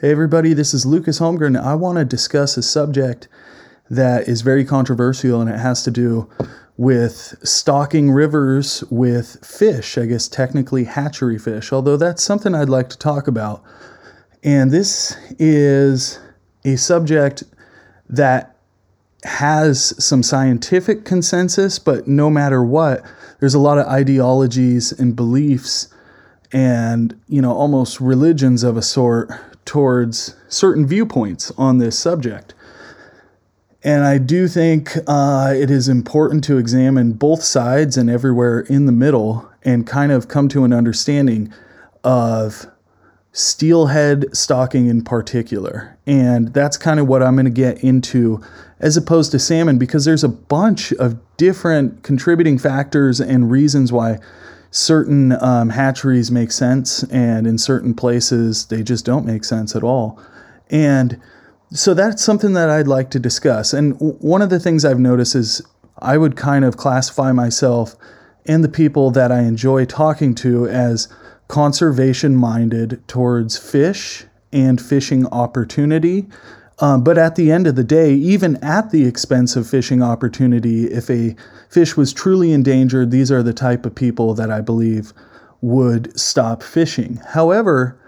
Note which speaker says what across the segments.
Speaker 1: Hey, everybody, this is Lucas Holmgren. I want to discuss a subject that is very controversial and it has to do with stocking rivers with fish, I guess technically hatchery fish, although that's something I'd like to talk about. And this is a subject that has some scientific consensus, but no matter what, there's a lot of ideologies and beliefs and, you know, almost religions of a sort towards certain viewpoints on this subject. And I do think uh, it is important to examine both sides and everywhere in the middle and kind of come to an understanding of steelhead stocking in particular. And that's kind of what I'm going to get into as opposed to salmon because there's a bunch of different contributing factors and reasons why certain um, hatcheries make sense, and in certain places they just don't make sense at all. And so that's something that I'd like to discuss. And w- one of the things I've noticed is I would kind of classify myself and the people that I enjoy talking to as conservation minded towards fish and fishing opportunity. Um, but at the end of the day, even at the expense of fishing opportunity, if a fish was truly endangered, these are the type of people that I believe would stop fishing. However,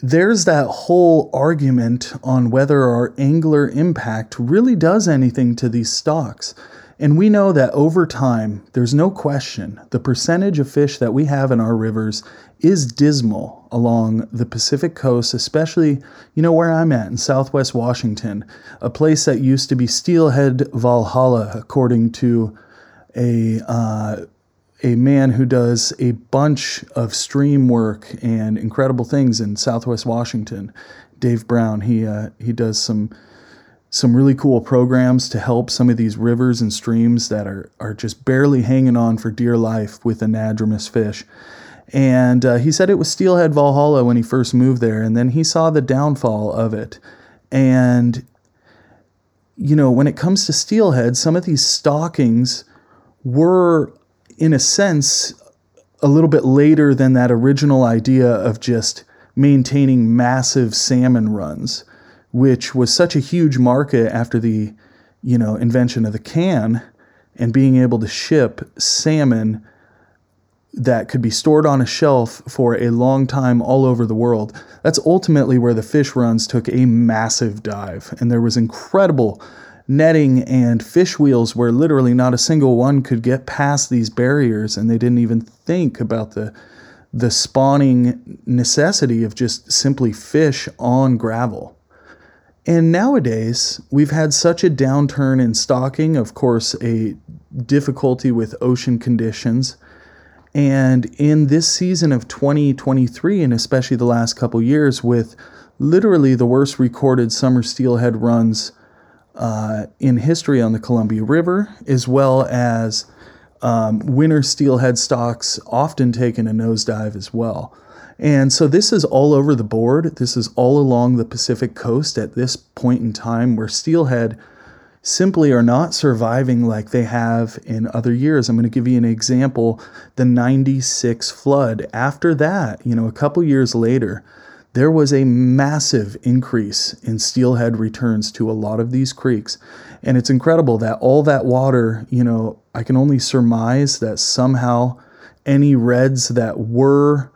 Speaker 1: there's that whole argument on whether our angler impact really does anything to these stocks. And we know that over time, there's no question, the percentage of fish that we have in our rivers is dismal along the Pacific coast, especially, you know, where I'm at in southwest Washington, a place that used to be Steelhead Valhalla, according to a, uh, a man who does a bunch of stream work and incredible things in southwest Washington, Dave Brown. He, uh, he does some some really cool programs to help some of these rivers and streams that are, are just barely hanging on for dear life with anadromous fish. And uh, he said it was Steelhead Valhalla when he first moved there, and then he saw the downfall of it. And, you know, when it comes to steelhead, some of these stockings were, in a sense, a little bit later than that original idea of just maintaining massive salmon runs which was such a huge market after the, you know, invention of the can and being able to ship salmon that could be stored on a shelf for a long time all over the world. That's ultimately where the fish runs took a massive dive. And there was incredible netting and fish wheels where literally not a single one could get past these barriers and they didn't even think about the the spawning necessity of just simply fish on gravel. And nowadays, we've had such a downturn in stocking, of course, a difficulty with ocean conditions. And in this season of 2023, and especially the last couple years, with literally the worst recorded summer steelhead runs uh, in history on the Columbia River, as well as um, winter steelhead stocks often taking a nosedive as well. And so this is all over the board. This is all along the Pacific coast at this point in time where steelhead simply are not surviving like they have in other years. I'm going to give you an example the 96 flood. After that, you know, a couple years later, there was a massive increase in steelhead returns to a lot of these creeks. And it's incredible that all that water, you know, I can only surmise that somehow any redds that were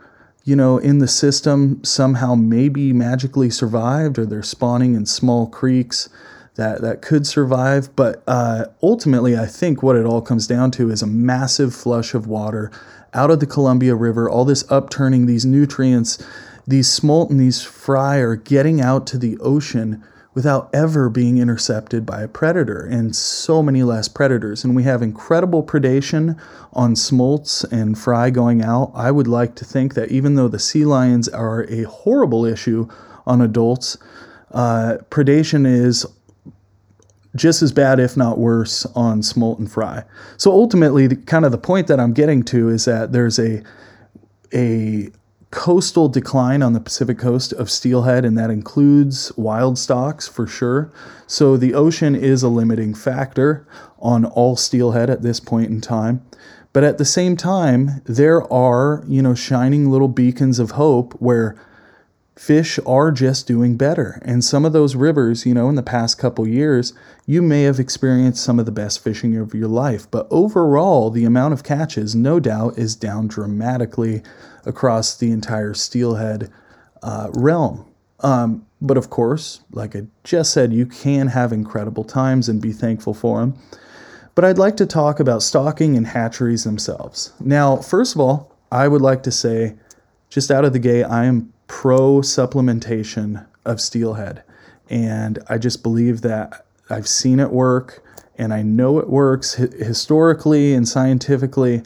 Speaker 1: you know, in the system somehow maybe magically survived or they're spawning in small creeks that, that could survive. But uh, ultimately, I think what it all comes down to is a massive flush of water out of the Columbia River, all this upturning, these nutrients, these smolt and these fry are getting out to the ocean without ever being intercepted by a predator and so many less predators. And we have incredible predation on smolts and fry going out. I would like to think that even though the sea lions are a horrible issue on adults, uh, predation is just as bad, if not worse, on smolt and fry. So ultimately, the, kind of the point that I'm getting to is that there's a a coastal decline on the Pacific coast of steelhead, and that includes wild stocks for sure. So the ocean is a limiting factor on all steelhead at this point in time. But at the same time, there are, you know, shining little beacons of hope where fish are just doing better. And some of those rivers, you know, in the past couple years, you may have experienced some of the best fishing of your life. But overall, the amount of catches, no doubt, is down dramatically across the entire steelhead uh, realm. Um, but of course, like I just said, you can have incredible times and be thankful for them. But I'd like to talk about stocking and hatcheries themselves. Now, first of all, I would like to say, just out of the gate, I am pro supplementation of steelhead. And I just believe that I've seen it work and I know it works historically and scientifically.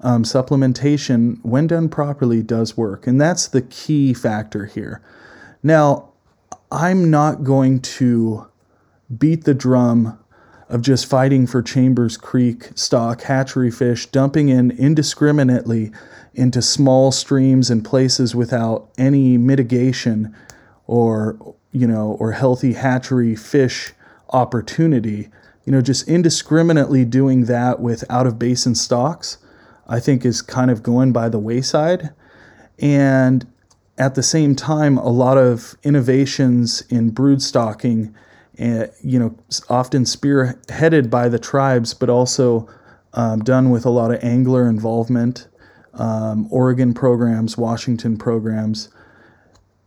Speaker 1: Um, supplementation, when done properly, does work. And that's the key factor here. Now, I'm not going to beat the drum of just fighting for Chambers Creek stock hatchery fish, dumping in indiscriminately into small streams and places without any mitigation or you know or healthy hatchery fish opportunity. You know just indiscriminately doing that with out of basin stocks i think is kind of going by the wayside. And at the same time a lot of innovations in brood stocking uh, you know often spearheaded by the tribes but also um, done with a lot of angler involvement um, Oregon programs, Washington programs.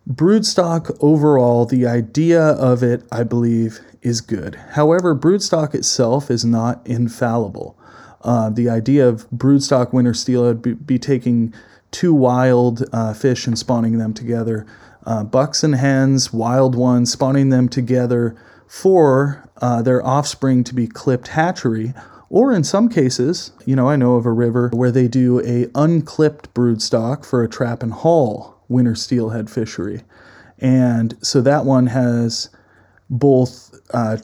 Speaker 1: Broodstock overall, the idea of it, I believe, is good. However, broodstock itself is not infallible. Uh, the idea of broodstock winter steelhead be, be taking two wild uh, fish and spawning them together, uh, bucks and hens, wild ones, spawning them together for uh, their offspring to be clipped hatchery or in some cases, you know, I know of a river where they do a unclipped broodstock for a trap and haul winter steelhead fishery. And so that one has both uh,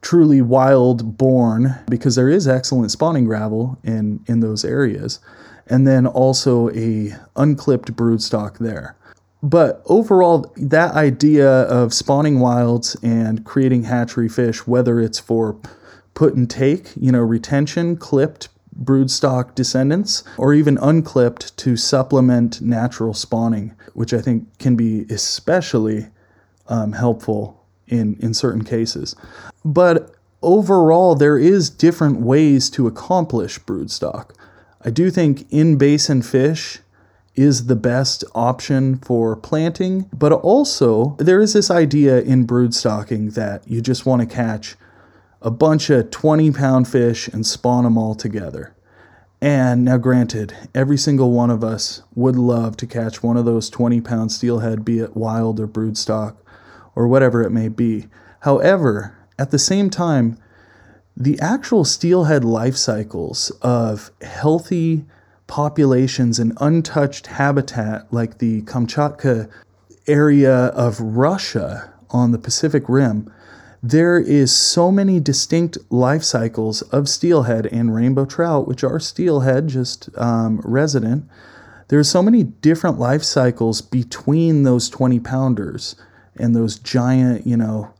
Speaker 1: truly wild born, because there is excellent spawning gravel in, in those areas, and then also a unclipped broodstock there. But overall, that idea of spawning wilds and creating hatchery fish, whether it's for put and take, you know, retention, clipped broodstock descendants, or even unclipped to supplement natural spawning, which I think can be especially um, helpful in, in certain cases. But overall, there is different ways to accomplish broodstock. I do think in basin fish is the best option for planting, but also there is this idea in broodstocking that you just want to catch a bunch of 20 pound fish and spawn them all together. And now, granted, every single one of us would love to catch one of those 20 pound steelhead, be it wild or broodstock or whatever it may be. However, at the same time, the actual steelhead life cycles of healthy populations in untouched habitat like the Kamchatka area of Russia on the Pacific Rim there is so many distinct life cycles of steelhead and rainbow trout, which are steelhead, just um, resident. There's so many different life cycles between those 20 pounders and those giant, you know,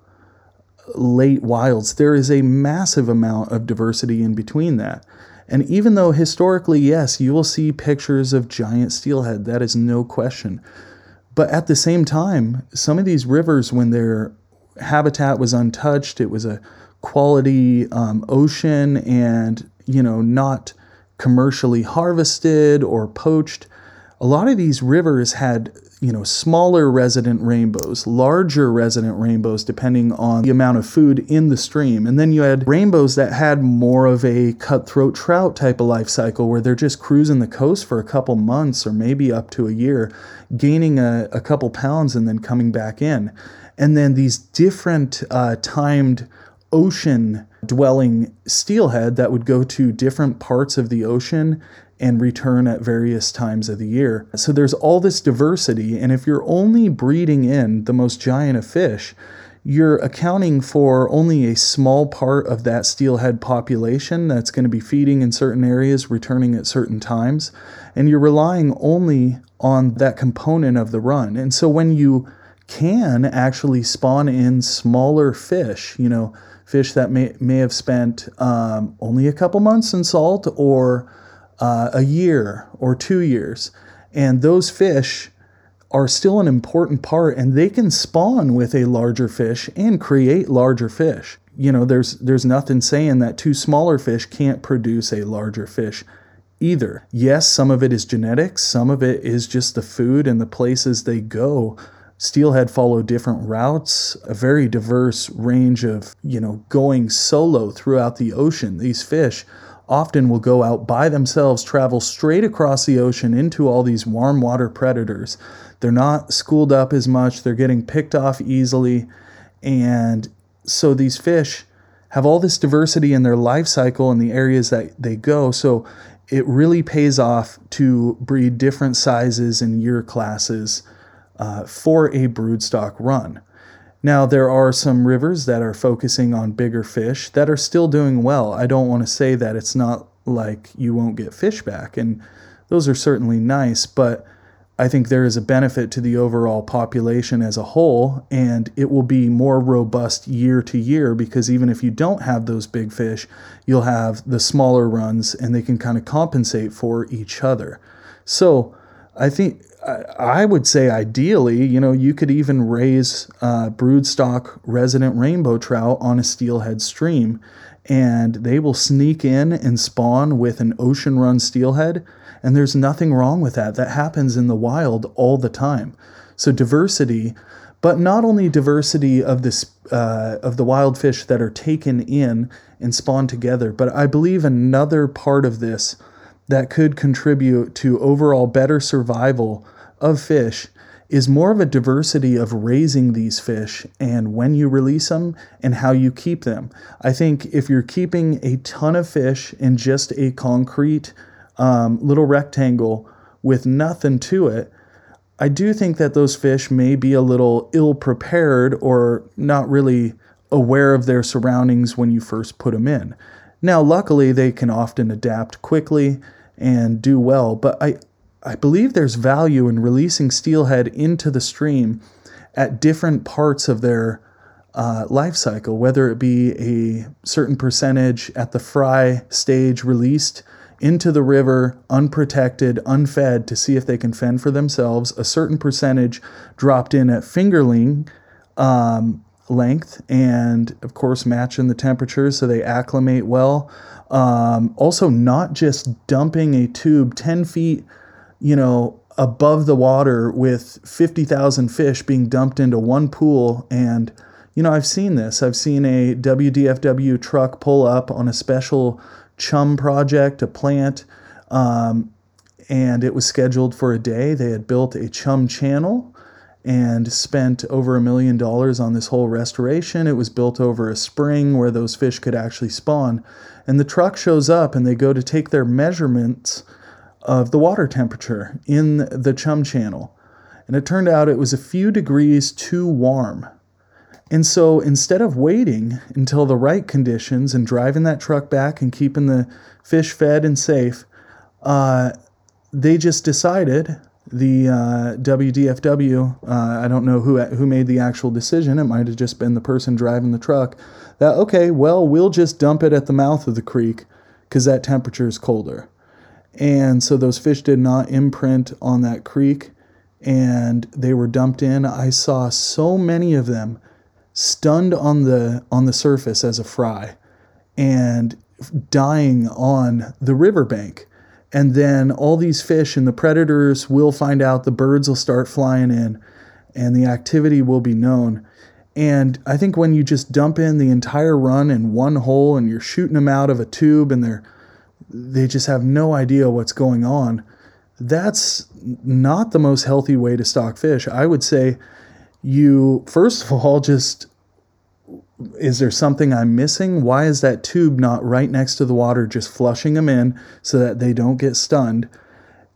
Speaker 1: late wilds. There is a massive amount of diversity in between that. And even though historically, yes, you will see pictures of giant steelhead, that is no question. But at the same time, some of these rivers, when they're habitat was untouched. It was a quality um, ocean and, you know, not commercially harvested or poached. A lot of these rivers had, you know, smaller resident rainbows, larger resident rainbows, depending on the amount of food in the stream. And then you had rainbows that had more of a cutthroat trout type of life cycle where they're just cruising the coast for a couple months or maybe up to a year, gaining a, a couple pounds and then coming back in and then these different uh, timed ocean dwelling steelhead that would go to different parts of the ocean and return at various times of the year. So there's all this diversity, and if you're only breeding in the most giant of fish, you're accounting for only a small part of that steelhead population that's going to be feeding in certain areas, returning at certain times, and you're relying only on that component of the run. And so when you can actually spawn in smaller fish, you know, fish that may, may have spent um, only a couple months in salt or uh, a year or two years. And those fish are still an important part and they can spawn with a larger fish and create larger fish. You know, there's there's nothing saying that two smaller fish can't produce a larger fish either. Yes, some of it is genetics, some of it is just the food and the places they go. Steelhead follow different routes, a very diverse range of, you know, going solo throughout the ocean. These fish often will go out by themselves, travel straight across the ocean into all these warm water predators. They're not schooled up as much, they're getting picked off easily. And so these fish have all this diversity in their life cycle in the areas that they go. So it really pays off to breed different sizes and year classes uh, for a broodstock run. Now, there are some rivers that are focusing on bigger fish that are still doing well. I don't want to say that it's not like you won't get fish back, and those are certainly nice, but I think there is a benefit to the overall population as a whole, and it will be more robust year to year because even if you don't have those big fish, you'll have the smaller runs and they can kind of compensate for each other. So I think I would say ideally, you know, you could even raise uh, broodstock resident rainbow trout on a steelhead stream, and they will sneak in and spawn with an ocean run steelhead. And there's nothing wrong with that. That happens in the wild all the time. So diversity, but not only diversity of this uh, of the wild fish that are taken in and spawn together, but I believe another part of this that could contribute to overall better survival of fish is more of a diversity of raising these fish and when you release them and how you keep them. I think if you're keeping a ton of fish in just a concrete um, little rectangle with nothing to it, I do think that those fish may be a little ill prepared or not really aware of their surroundings when you first put them in. Now, luckily, they can often adapt quickly and do well, but I, I believe there's value in releasing steelhead into the stream at different parts of their uh, life cycle, whether it be a certain percentage at the fry stage released into the river, unprotected, unfed, to see if they can fend for themselves, a certain percentage dropped in at fingerling um, length, and of course, matching the temperature so they acclimate well. Um, also, not just dumping a tube 10 feet you know, above the water with 50,000 fish being dumped into one pool. And, you know, I've seen this. I've seen a WDFW truck pull up on a special chum project, a plant, um, and it was scheduled for a day. They had built a chum channel and spent over a million dollars on this whole restoration. It was built over a spring where those fish could actually spawn. And the truck shows up and they go to take their measurements of the water temperature in the chum channel. And it turned out it was a few degrees too warm. And so instead of waiting until the right conditions and driving that truck back and keeping the fish fed and safe, uh, they just decided the uh, WDFW. Uh, I don't know who who made the actual decision. It might have just been the person driving the truck. That okay, well, we'll just dump it at the mouth of the creek because that temperature is colder. And so those fish did not imprint on that creek and they were dumped in. I saw so many of them stunned on the on the surface as a fry and dying on the riverbank. And then all these fish and the predators will find out, the birds will start flying in, and the activity will be known. And I think when you just dump in the entire run in one hole and you're shooting them out of a tube and they're they just have no idea what's going on. That's not the most healthy way to stock fish. I would say you, first of all, just is there something I'm missing? Why is that tube not right next to the water, just flushing them in so that they don't get stunned?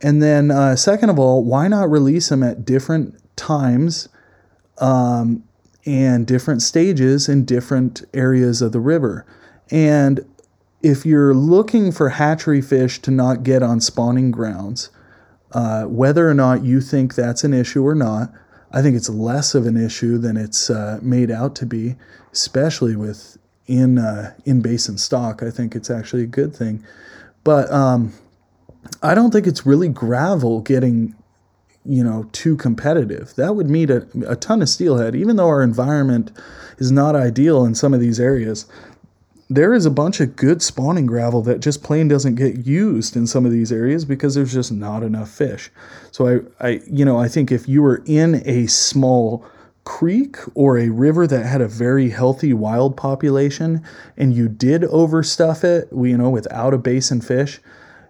Speaker 1: And then, uh, second of all, why not release them at different times um, and different stages in different areas of the river? And if you're looking for hatchery fish to not get on spawning grounds, uh, whether or not you think that's an issue or not, I think it's less of an issue than it's uh, made out to be, especially with in uh, in basin stock. I think it's actually a good thing, but um, I don't think it's really gravel getting you know, too competitive. That would meet a, a ton of steelhead, even though our environment is not ideal in some of these areas. There is a bunch of good spawning gravel that just plain doesn't get used in some of these areas because there's just not enough fish. So I, I you know, I think if you were in a small creek or a river that had a very healthy wild population and you did overstuff it, you know, without a basin fish,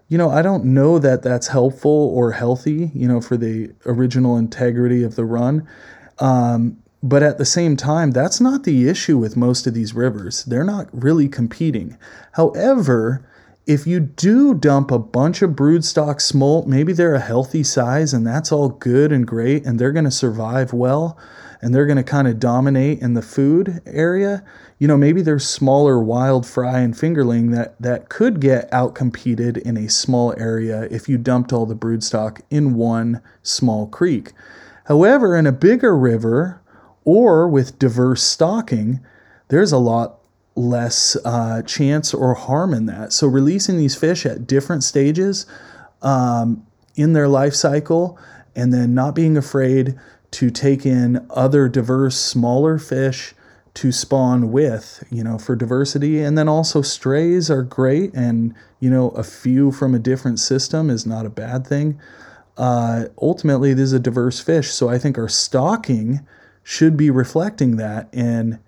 Speaker 1: you know, I don't know that that's helpful or healthy, you know, for the original integrity of the run. Um, but at the same time, that's not the issue with most of these rivers. They're not really competing. However, if you do dump a bunch of broodstock smolt, maybe they're a healthy size and that's all good and great and they're going to survive well and they're going to kind of dominate in the food area. You know, maybe there's smaller wild fry and fingerling that, that could get outcompeted in a small area if you dumped all the broodstock in one small creek. However, in a bigger river or with diverse stocking, there's a lot less uh, chance or harm in that. So, releasing these fish at different stages um, in their life cycle and then not being afraid to take in other diverse smaller fish to spawn with, you know, for diversity. And then also strays are great, and you know, a few from a different system is not a bad thing. Uh, ultimately, this is a diverse fish, so I think our stocking should be reflecting that in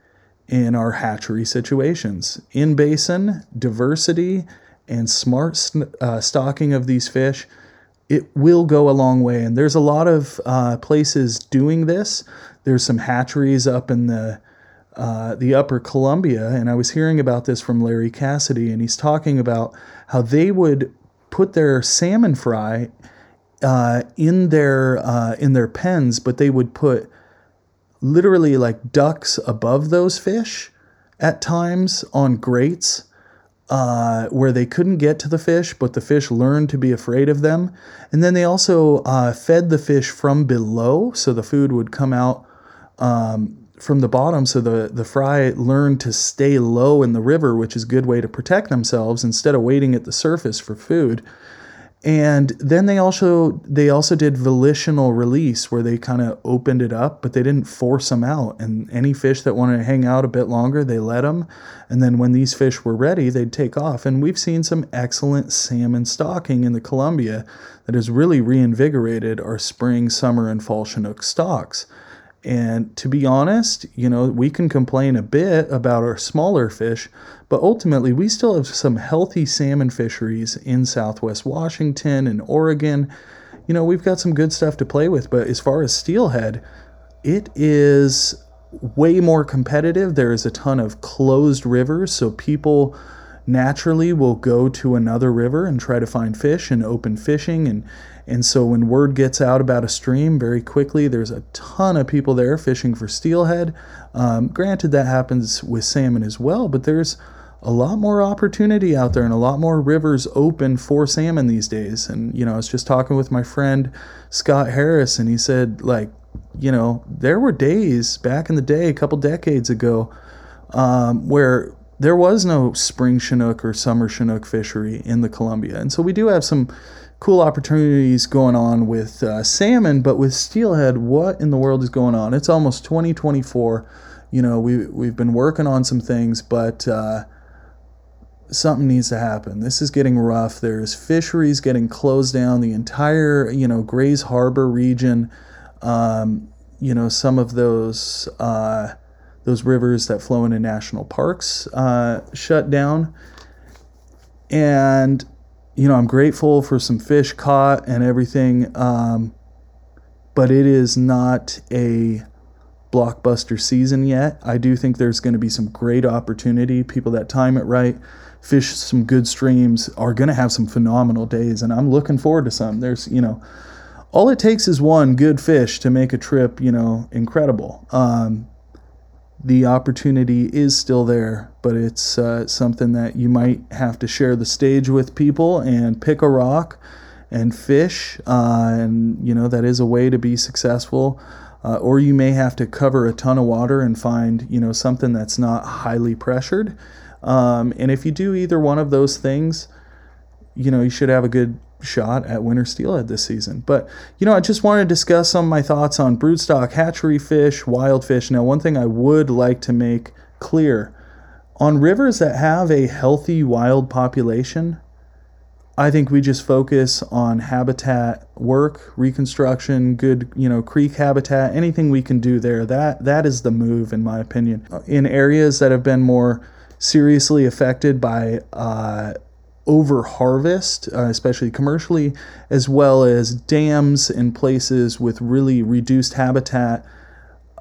Speaker 1: in our hatchery situations. In basin, diversity and smart uh, stocking of these fish it will go a long way. And there's a lot of uh, places doing this. There's some hatcheries up in the uh, the Upper Columbia, and I was hearing about this from Larry Cassidy, and he's talking about how they would put their salmon fry uh, in their uh, in their pens, but they would put literally like ducks above those fish at times on grates uh, where they couldn't get to the fish, but the fish learned to be afraid of them. And then they also uh, fed the fish from below, so the food would come out um, from the bottom. So the, the fry learned to stay low in the river, which is a good way to protect themselves instead of waiting at the surface for food and then they also they also did volitional release where they kind of opened it up but they didn't force them out. And any fish that wanted to hang out a bit longer they let them and then when these fish were ready they'd take off. And we've seen some excellent salmon stocking in the columbia that has really reinvigorated our spring summer and fall chinook stocks and to be honest, you know, we can complain a bit about our smaller fish, but ultimately we still have some healthy salmon fisheries in southwest Washington and Oregon. You know, we've got some good stuff to play with, but as far as steelhead, it is way more competitive. There is a ton of closed rivers, so people naturally will go to another river and try to find fish and open fishing and and so when word gets out about a stream very quickly, there's a ton of people there fishing for steelhead. Um, granted, that happens with salmon as well, but there's a lot more opportunity out there and a lot more rivers open for salmon these days. And, you know, I was just talking with my friend Scott Harris, and he said, like, you know, there were days back in the day, a couple decades ago, um, where there was no spring Chinook or summer Chinook fishery in the Columbia. And so we do have some cool opportunities going on with uh, salmon, but with steelhead, what in the world is going on? It's almost 2024. You know, we we've been working on some things, but uh, something needs to happen. This is getting rough. There's fisheries getting closed down. The entire you know Grays Harbor region. Um, you know, some of those uh, those rivers that flow into national parks uh, shut down, and you know, I'm grateful for some fish caught and everything, um, but it is not a blockbuster season yet. I do think there's going to be some great opportunity. People that time it right, fish some good streams, are going to have some phenomenal days, and I'm looking forward to some. There's, you know, all it takes is one good fish to make a trip, you know, incredible. Um, the opportunity is still there, but it's uh, something that you might have to share the stage with people and pick a rock and fish. Uh, and, you know, that is a way to be successful. Uh, or you may have to cover a ton of water and find, you know, something that's not highly pressured. Um, and if you do either one of those things, you know, you should have a good shot at winter steelhead this season. But you know, I just want to discuss some of my thoughts on broodstock hatchery fish, wild fish. Now, one thing I would like to make clear on rivers that have a healthy wild population, I think we just focus on habitat work, reconstruction, good, you know, creek habitat, anything we can do there. That that is the move, in my opinion. In areas that have been more seriously affected by uh, over harvest, uh, especially commercially, as well as dams in places with really reduced habitat.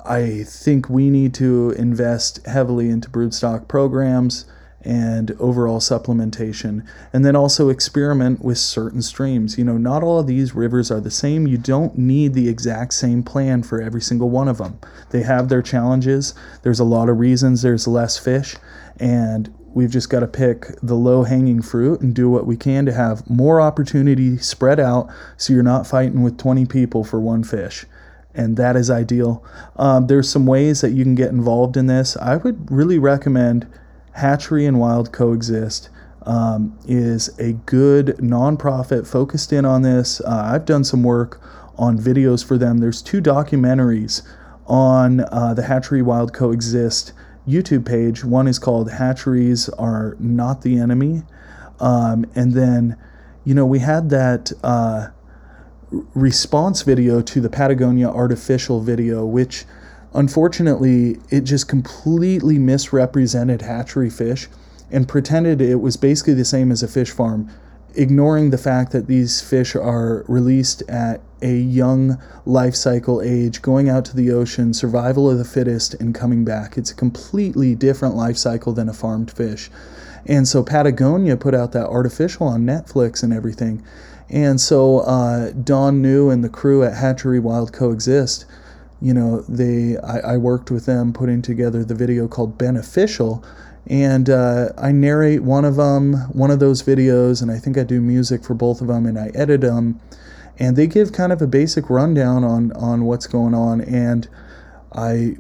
Speaker 1: I think we need to invest heavily into broodstock programs and overall supplementation, and then also experiment with certain streams. You know, not all of these rivers are the same. You don't need the exact same plan for every single one of them. They have their challenges. There's a lot of reasons there's less fish, and We've just got to pick the low hanging fruit and do what we can to have more opportunity spread out so you're not fighting with 20 people for one fish. And that is ideal. Um, there's some ways that you can get involved in this. I would really recommend Hatchery and Wild Coexist. Um, is a good nonprofit focused in on this. Uh, I've done some work on videos for them. There's two documentaries on uh, the Hatchery Wild Coexist YouTube page. One is called Hatcheries Are Not the Enemy. Um, and then, you know, we had that uh, response video to the Patagonia Artifishal video, which unfortunately it just completely misrepresented hatchery fish and pretended it was basically the same as a fish farm ignoring the fact that these fish are released at a young life cycle age, going out to the ocean, survival of the fittest, and coming back. It's a completely different life cycle than a farmed fish. And so Patagonia put out that Artifishal on Netflix and everything. And so uh, Don New and the crew at Hatchery Wild Coexist, you know, they I, I worked with them putting together the video called Beneficial, and uh, I narrate one of them, one of those videos, and I think I do music for both of them, and I edit them, and they give kind of a basic rundown on on what's going on, and I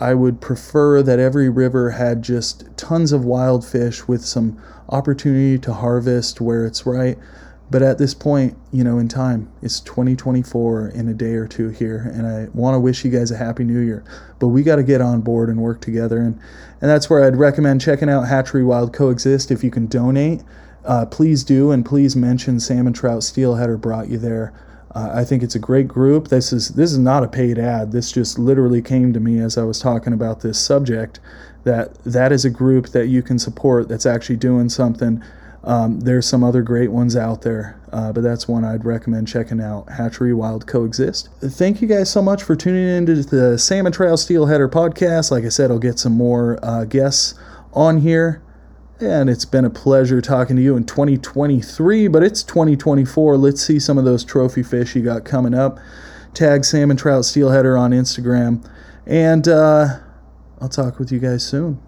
Speaker 1: I would prefer that every river had just tons of wild fish with some opportunity to harvest where it's right. But at this point, you know, in time, it's 2024 in a day or two here, and I want to wish you guys a happy new year. But we got to get on board and work together, and and that's where I'd recommend checking out Hatchery Wild Coexist. If you can donate, uh, please do, and please mention Salmon Trout Steelheader brought you there. Uh, I think it's a great group. This is this is not a paid ad. This just literally came to me as I was talking about this subject. That that is a group that you can support. That's actually doing something um, there's some other great ones out there, uh, but that's one I'd recommend checking out. Hatchery Wild Coexist. Thank you guys so much for tuning in to the Salmon Trout Steelheader podcast. Like I said, I'll get some more uh, guests on here. And it's been a pleasure talking to you in 2023, but it's 2024. Let's see some of those trophy fish you got coming up. Tag Salmon Trout Steelheader on Instagram. And uh, I'll talk with you guys soon.